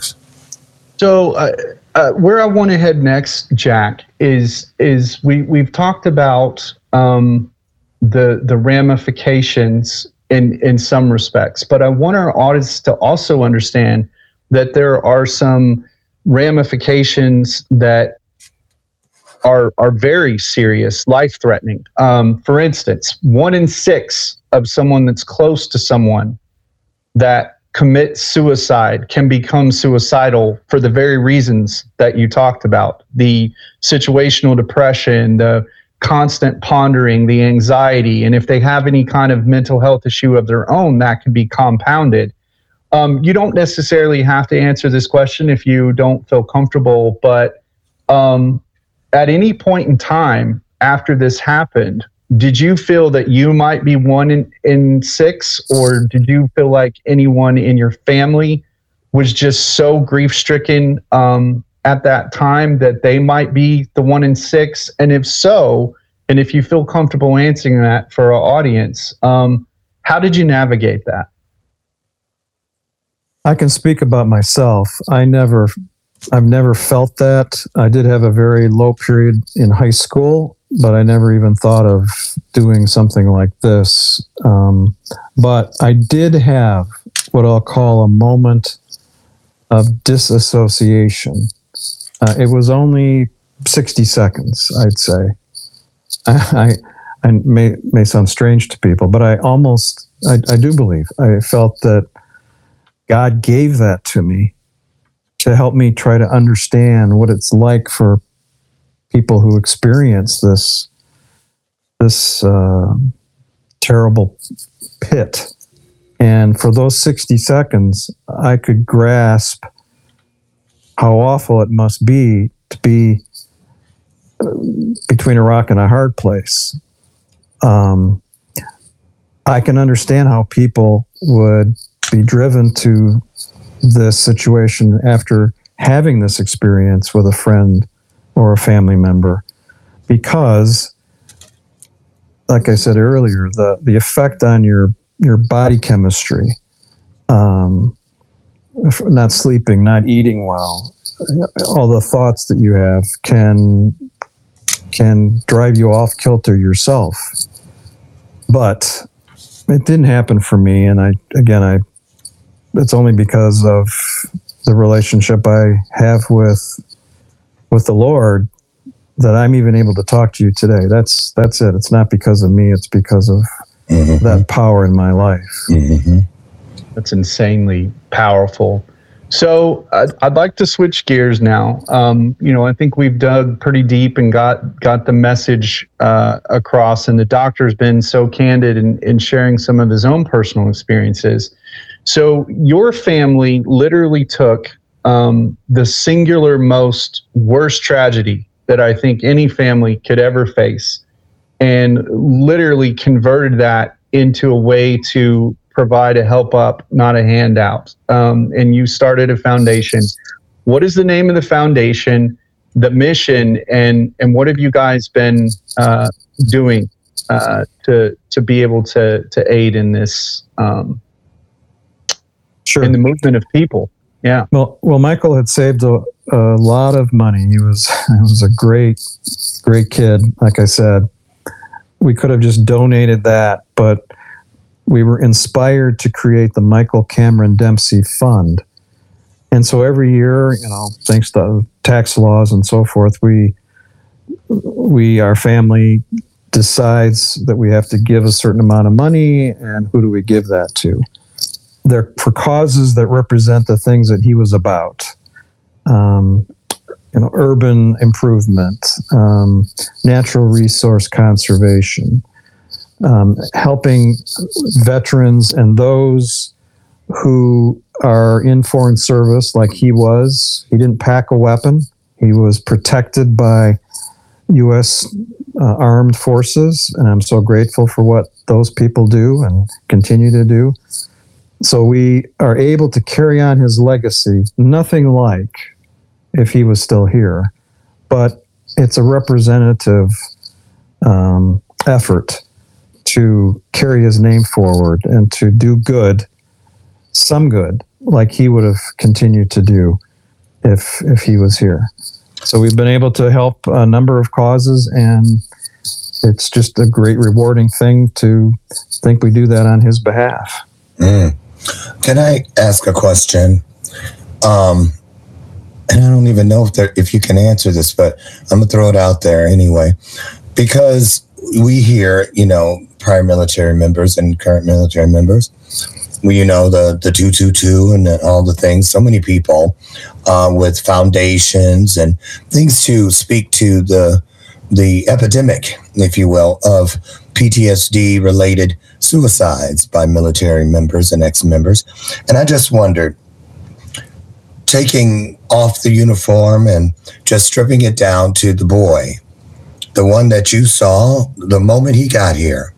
So, uh, uh, where I want to head next, Jack, is is we we've talked about um, the the ramifications in in some respects, but I want our audience to also understand that there are some ramifications that are are very serious, life threatening. Um, for instance, one in six of someone that's close to someone that commits suicide can become suicidal for the very reasons that you talked about the situational depression, the constant pondering, the anxiety, and if they have any kind of mental health issue of their own, that can be compounded. Um, you don't necessarily have to answer this question if you don't feel comfortable, but um, at any point in time after this happened, did you feel that you might be one in, in six, or did you feel like anyone in your family was just so grief stricken um, at that time that they might be the one in six? And if so, and if you feel comfortable answering that for our audience, um, how did you navigate that? I can speak about myself. I never, I've never felt that. I did have a very low period in high school, but I never even thought of doing something like this. Um, but I did have what I'll call a moment of disassociation. Uh, it was only 60 seconds, I'd say. I, I, may may sound strange to people, but I almost I, I do believe I felt that God gave that to me to help me try to understand what it's like for people who experience this this uh, terrible pit. And for those 60 seconds, I could grasp how awful it must be to be between a rock and a hard place. Um, I can understand how people would be driven to this situation after having this experience with a friend or a family member because like I said earlier, the, the effect on your your body chemistry, um, not sleeping, not eating well, all the thoughts that you have can can drive you off kilter yourself. But it didn't happen for me, and I again I it's only because of the relationship I have with with the Lord that I'm even able to talk to you today. That's that's it. It's not because of me. It's because of mm-hmm. that power in my life. Mm-hmm. That's insanely powerful. So I'd, I'd, like to switch gears now. Um, you know, I think we've dug pretty deep and got got the message uh, across, and the doctor's been so candid in, in sharing some of his own personal experiences. So your family literally took um, the singular most worst tragedy that I think any family could ever face, and literally converted that into a way to provide a help up, not a handout. Um, and you started a foundation. What is the name of the foundation, the mission, and and what have you guys been uh, doing uh, to to be able to to aid in this um, sure. in the movement of people? Yeah. Well, well, Michael had saved a, a lot of money. He was he was a great great kid. Like I said, we could have just donated that, but we were inspired to create the Michael Cameron Dempsey Fund. And so every year, you know, thanks to tax laws and so forth, we we our family decides that we have to give a certain amount of money and who do we give that to? They're for causes that represent the things that he was about. Um, you know, urban improvement, um, natural resource conservation, um, helping veterans and those who are in foreign service, like he was. He didn't pack a weapon. He was protected by U.S. Uh, armed forces, and I'm so grateful for what those people do and continue to do. So we are able to carry on his legacy, nothing like if he was still here, but it's a representative um, effort to carry his name forward and to do good, some good, like he would have continued to do if if he was here. So we've been able to help a number of causes, and it's just a great rewarding thing to think we do that on his behalf. Mm. Can I ask a question? Um, and I don't even know if there, if you can answer this, but I'm gonna throw it out there anyway, because we hear, you know, prior military members and current military members, we, you know, the the two two two and all the things. So many people uh, with foundations and things to speak to the the epidemic, if you will, of PTSD related suicides by military members and ex members. And I just wondered, taking off the uniform and just stripping it down to the boy, the one that you saw the moment he got here,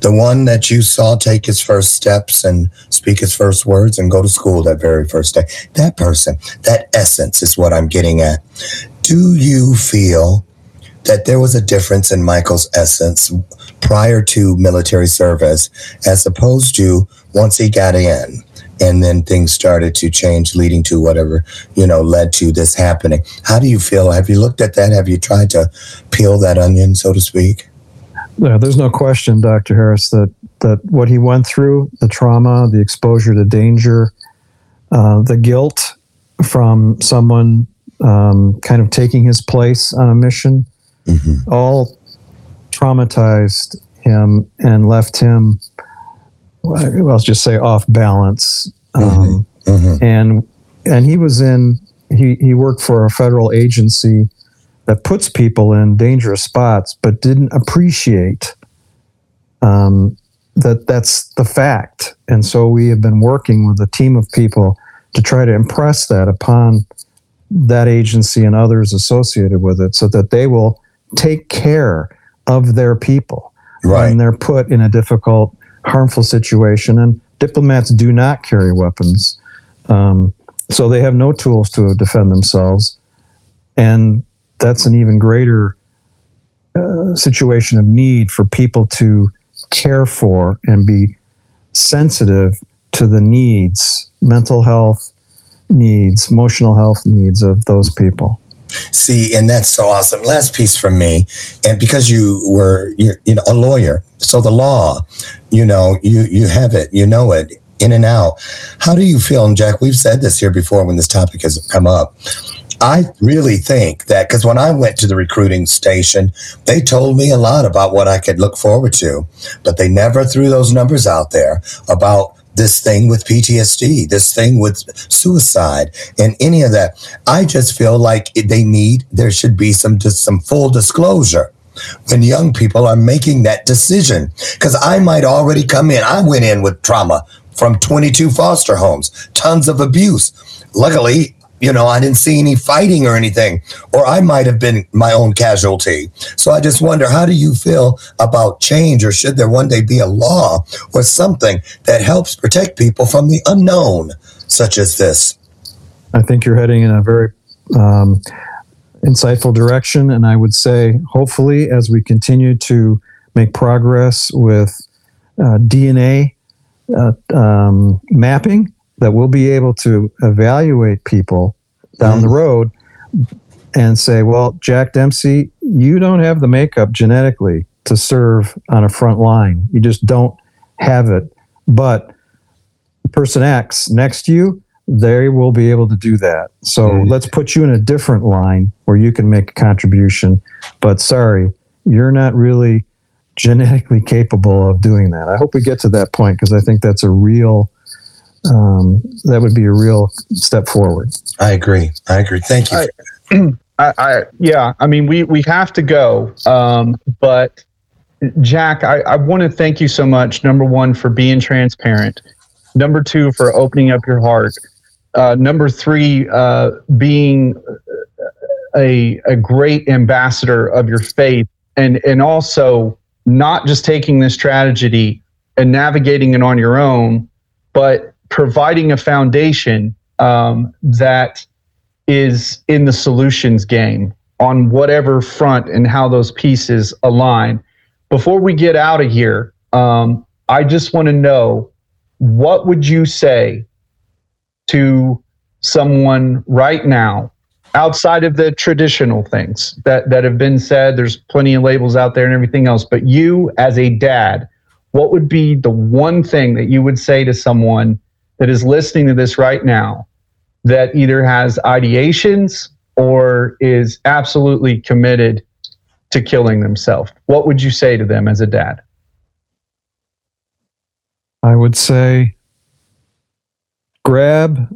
the one that you saw take his first steps and speak his first words and go to school that very first day. That person, that essence is what I'm getting at. Do you feel that there was a difference in Michael's essence prior to military service as opposed to once he got in? and then things started to change leading to whatever you know led to this happening. How do you feel? Have you looked at that? Have you tried to peel that onion so to speak? Yeah, there's no question dr harris that that what he went through the trauma the exposure to danger uh, the guilt from someone um, kind of taking his place on a mission mm-hmm. all traumatized him and left him I'll just say off balance. Um, mm-hmm. Mm-hmm. And and he was in he he worked for a federal agency that puts people in dangerous spots, but didn't appreciate um, that that's the fact. And so we have been working with a team of people to try to impress that upon that agency and others associated with it, so that they will take care of their people right. when they're put in a difficult harmful situation. And diplomats do not carry weapons. Um, so they have no tools to defend themselves. And that's an even greater uh, situation of need for people to care for and be sensitive to the needs, mental health needs, emotional health needs of those people. See, and that's so awesome. Last piece from me, and because you were you know a lawyer, so the law, you know, you you have it, you know it in and out. How do you feel? And Jack, we've said this here before when this topic has come up. I really think that because when I went to the recruiting station, they told me a lot about what I could look forward to, but they never threw those numbers out there about this thing with PTSD, this thing with suicide, and any of that. I just feel like they need there should be some just some full disclosure when young people are making that decision because I might already come in. I went in with trauma from 22 foster homes, tons of abuse. Luckily, you know, I didn't see any fighting or anything, or I might have been my own casualty. So I just wonder, how do you feel about change, or should there one day be a law or something that helps protect people from the unknown, such as this? I think you're heading in a very um, insightful direction, and I would say, hopefully, as we continue to make progress with uh, DNA uh, um, mapping that we'll be able to evaluate people down mm-hmm. the road and say, well, Jack Dempsey, you don't have the makeup genetically to serve on a front line. You just don't have it. But person X next to you, they will be able to do that. So mm-hmm. let's put you in a different line where you can make a contribution. But sorry, you're not really genetically capable of doing that. I hope we get to that point because I think that's a real um, that would be a real step forward. I agree. I agree. Thank you. I, I, I yeah. I mean, we we have to go, um, but Jack, I, I want to thank you so much. Number one, for being transparent. Number two, for opening up your heart. Uh, number three, uh, being a a great ambassador of your faith, and and also not just taking this tragedy and navigating it on your own, but providing a foundation um, that is in the solutions game on whatever front and how those pieces align. Before we get out of here, um, I just want to know what would you say to someone right now outside of the traditional things that, that have been said? There's plenty of labels out there and everything else, but you as a dad, what would be the one thing that you would say to someone that is listening to this right now that either has ideations or is absolutely committed to killing themselves? What would you say to them as a dad? I would say grab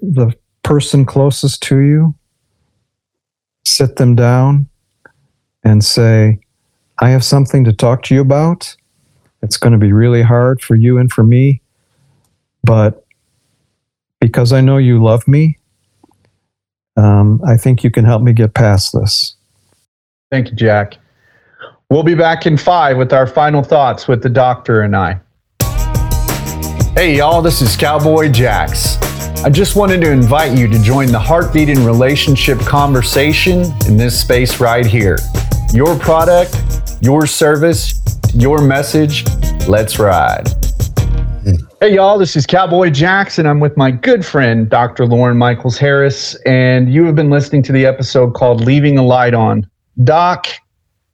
the person closest to you, sit them down, and say, I have something to talk to you about. It's going to be really hard for you and for me, but because I know you love me, um, I think you can help me get past this. Thank you, Jack. We'll be back in five with our final thoughts with the doctor and I. Hey, y'all, this is Cowboy Jax. I just wanted to invite you to join the Heartbeat heartbeating relationship conversation in this space right here. Your product, your service, your message. Let's ride. Hey, y'all, this is Cowboy Jackson. I'm with my good friend, Dr. Lauren Michaels Harris, and you have been listening to the episode called Leaving a Light On. Doc,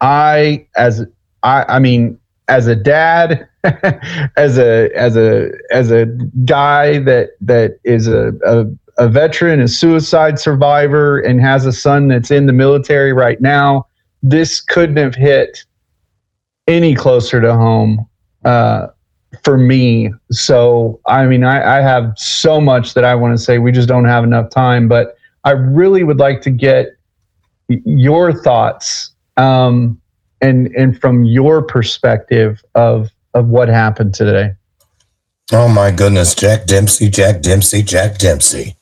I, as I, I mean, as a dad, as a as a as a guy that that is a, a a veteran, a suicide survivor, and has a son that's in the military right now, this couldn't have hit any closer to home uh, for me. So, I mean, I, I have so much that I want to say. We just don't have enough time, but I really would like to get your thoughts um, and and from your perspective of of what happened today. Oh my goodness, Jack Dempsey, Jack Dempsey, Jack Dempsey.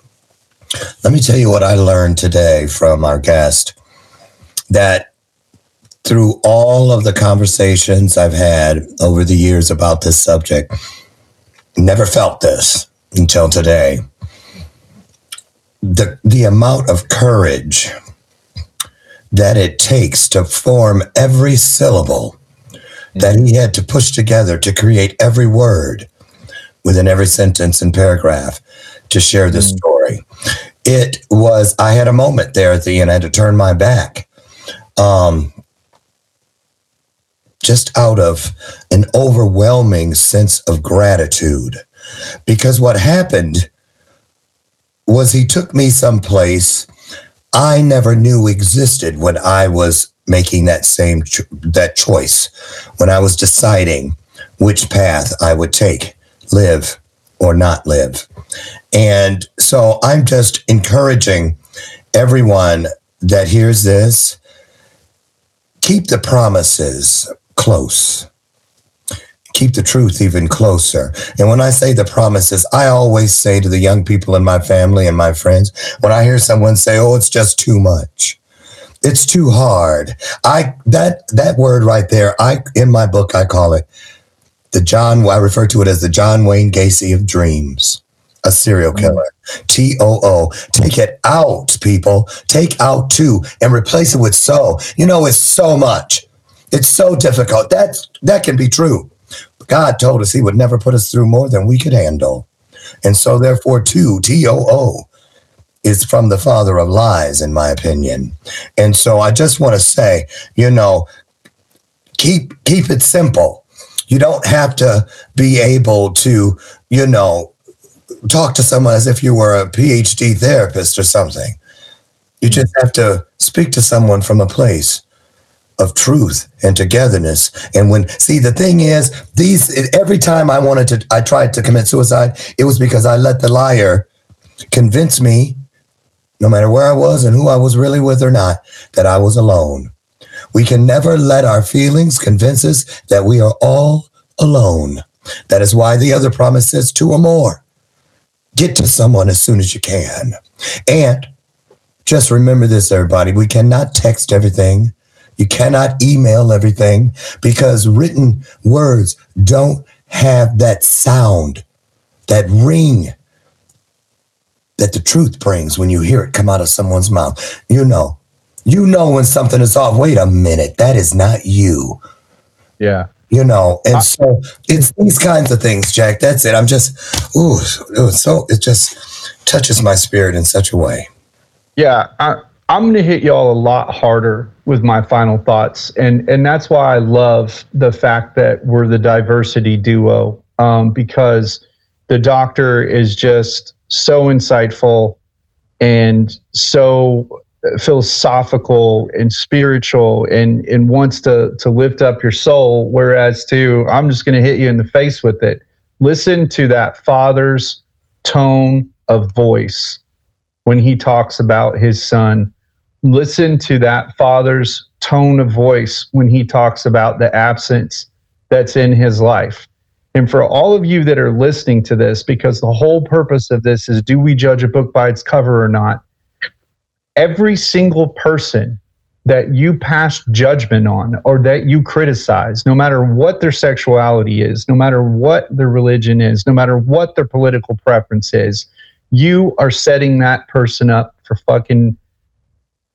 Let me tell you what I learned today from our guest that through all of the conversations I've had over the years about this subject, never felt this until today. The, the amount of courage that it takes to form every syllable that he had to push together to create every word within every sentence and paragraph to share the mm. story. It was, I had a moment there at the end, I had to turn my back. Um, just out of an overwhelming sense of gratitude. Because what happened was he took me someplace I never knew existed when I was making that same cho- that choice, when I was deciding which path I would take, live or not live. And so I'm just encouraging everyone that hears this keep the promises close keep the truth even closer. And when I say the promises, I always say to the young people in my family and my friends, when I hear someone say, "Oh, it's just too much." It's too hard. I that that word right there, I in my book I call it the John I refer to it as the John Wayne Gacy of dreams. A serial mm. killer. T O O. Take it out, people. Take out two and replace it with so. You know, it's so much. It's so difficult. That's that can be true. God told us he would never put us through more than we could handle. And so, therefore, two, T O O, is from the father of lies, in my opinion. And so, I just want to say, you know, keep keep it simple. You don't have to be able to, you know, talk to someone as if you were a PhD therapist or something. You just have to speak to someone from a place of truth and togetherness. And when see the thing is, these every time I wanted to I tried to commit suicide, it was because I let the liar convince me, no matter where I was and who I was really with or not, that I was alone. We can never let our feelings convince us that we are all alone. That is why the other promise says two or more. Get to someone as soon as you can. And just remember this, everybody. We cannot text everything. You cannot email everything because written words don't have that sound, that ring that the truth brings when you hear it come out of someone's mouth. You know, you know when something is off. Wait a minute, that is not you. Yeah. You know, and so it's these kinds of things, Jack. That's it. I'm just, ooh, so it just touches my spirit in such a way. Yeah, I, I'm going to hit y'all a lot harder with my final thoughts, and and that's why I love the fact that we're the diversity duo um, because the doctor is just so insightful and so philosophical and spiritual and and wants to to lift up your soul whereas to I'm just going to hit you in the face with it. Listen to that father's tone of voice when he talks about his son listen to that father's tone of voice when he talks about the absence that's in his life and for all of you that are listening to this, because the whole purpose of this is do we judge a book by its cover or not? Every single person that you pass judgment on or that you criticize, no matter what their sexuality is, no matter what their religion is, no matter what their political preference is, you are setting that person up for fucking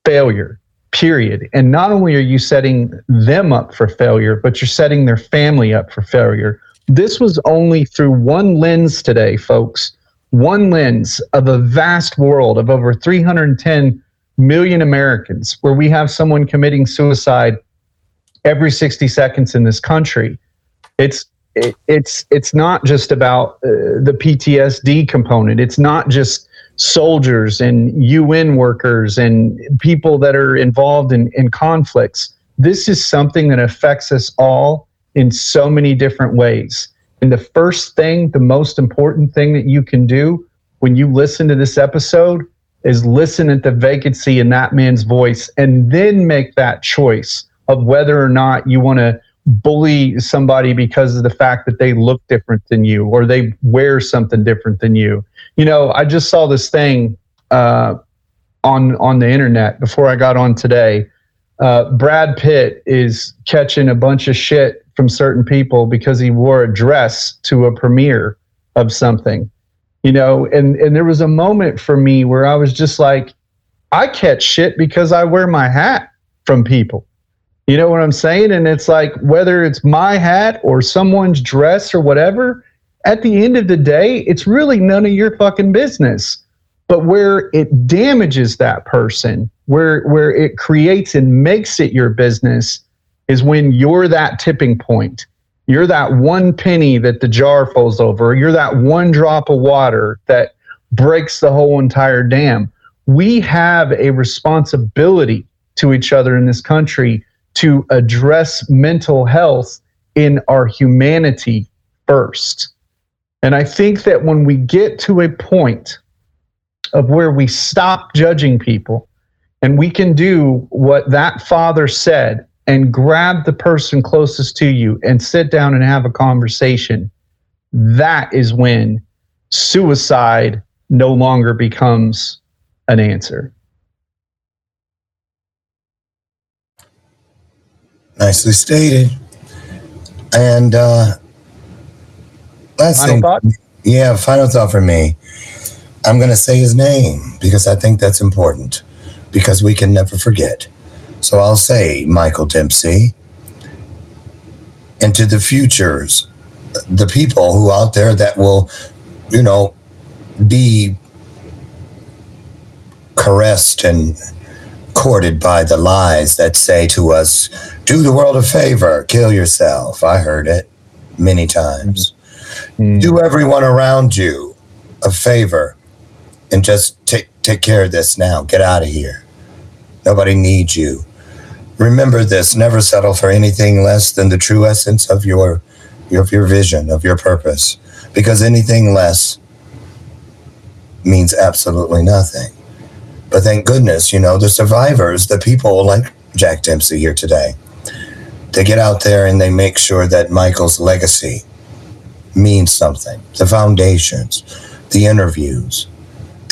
failure, period. And not only are you setting them up for failure, but you're setting their family up for failure this was only through one lens today, folks. One lens of a vast world of over 310 million Americans, where we have someone committing suicide every 60 seconds in this country. It's it, it's it's not just about uh, the PTSD component. It's not just soldiers and UN workers and people that are involved in, in conflicts. This is something that affects us all in so many different ways. And the first thing, the most important thing that you can do when you listen to this episode is listen at the vacancy in that man's voice and then make that choice of whether or not you want to bully somebody because of the fact that they look different than you or they wear something different than you. You know, I just saw this thing uh, on on the internet before I got on today. Uh, Brad Pitt is catching a bunch of shit from certain people because he wore a dress to a premiere of something you know? And and there was a moment for me where i was just like i catch shit because i wear my hat from people. You know what i'm saying? And it's like whether it's my hat or someone's dress or whatever at the end of the day it's really none of your fucking business but where it damages that person where where it creates and makes it your business is when you're that tipping point. You're that one penny that the jar falls over. You're that one drop of water that breaks the whole entire dam. We have a responsibility to each other in this country to address mental health in our humanity first. And I think that when we get to a point of where we stop judging people and we can do what that father said and grab the person closest to you and sit down and have a conversation, that is when suicide no longer becomes an answer. Nicely stated. And uh, last final thing, thought? yeah, final thought for me. I'm going to say his name because I think that's important because we can never forget. So I'll say, Michael Dempsey, into the futures, the people who out there that will, you know, be caressed and courted by the lies that say to us, do the world a favor, kill yourself. I heard it many times. Mm. Do everyone around you a favor and just take take care of this now. Get out of here. Nobody needs you. Remember this never settle for anything less than the true essence of your, of your vision, of your purpose, because anything less means absolutely nothing. But thank goodness, you know, the survivors, the people like Jack Dempsey here today, they get out there and they make sure that Michael's legacy means something. The foundations, the interviews,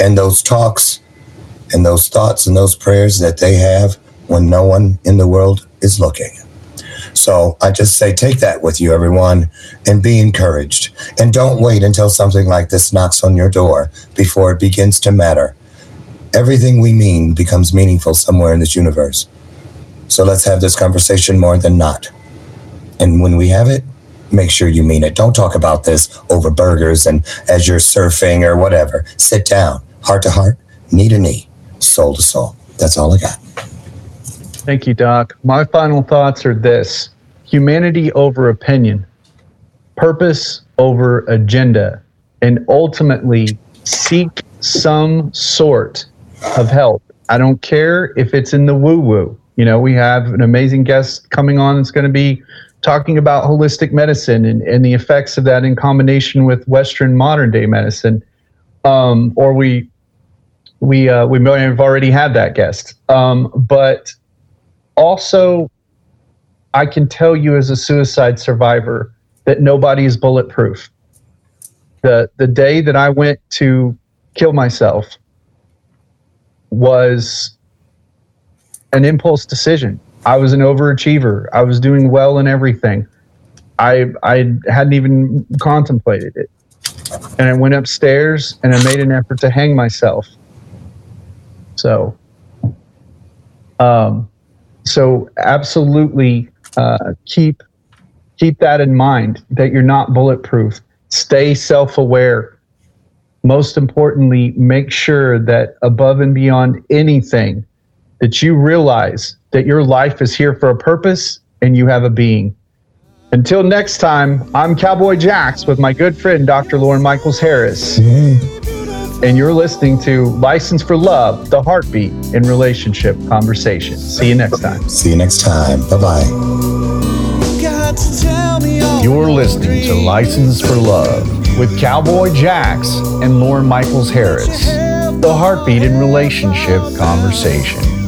and those talks and those thoughts and those prayers that they have when no one in the world is looking. So I just say, take that with you, everyone, and be encouraged. And don't wait until something like this knocks on your door before it begins to matter. Everything we mean becomes meaningful somewhere in this universe. So let's have this conversation more than not. And when we have it, make sure you mean it. Don't talk about this over burgers and as you're surfing or whatever. Sit down, heart to heart, knee to knee, soul to soul. That's all I got. Thank you, Doc. My final thoughts are this humanity over opinion, purpose over agenda, and ultimately seek some sort of help. I don't care if it's in the woo woo. You know, we have an amazing guest coming on It's going to be talking about holistic medicine and, and the effects of that in combination with Western modern day medicine. Um, or we we uh, we may have already had that guest. Um, but also, I can tell you as a suicide survivor that nobody is bulletproof. The the day that I went to kill myself was an impulse decision. I was an overachiever. I was doing well in everything. I I hadn't even contemplated it. And I went upstairs and I made an effort to hang myself. So um so absolutely uh, keep keep that in mind that you're not bulletproof. Stay self-aware. Most importantly, make sure that above and beyond anything that you realize that your life is here for a purpose and you have a being. Until next time, I'm Cowboy Jax with my good friend Dr. Lauren Michaels Harris. Mm-hmm. And you're listening to License for Love, the heartbeat in relationship conversation. See you next time. See you next time. Bye bye. Got to tell me all You're listening to License for Love with Cowboy Jax and Lauren Michaels Harris, the heartbeat in relationship conversation.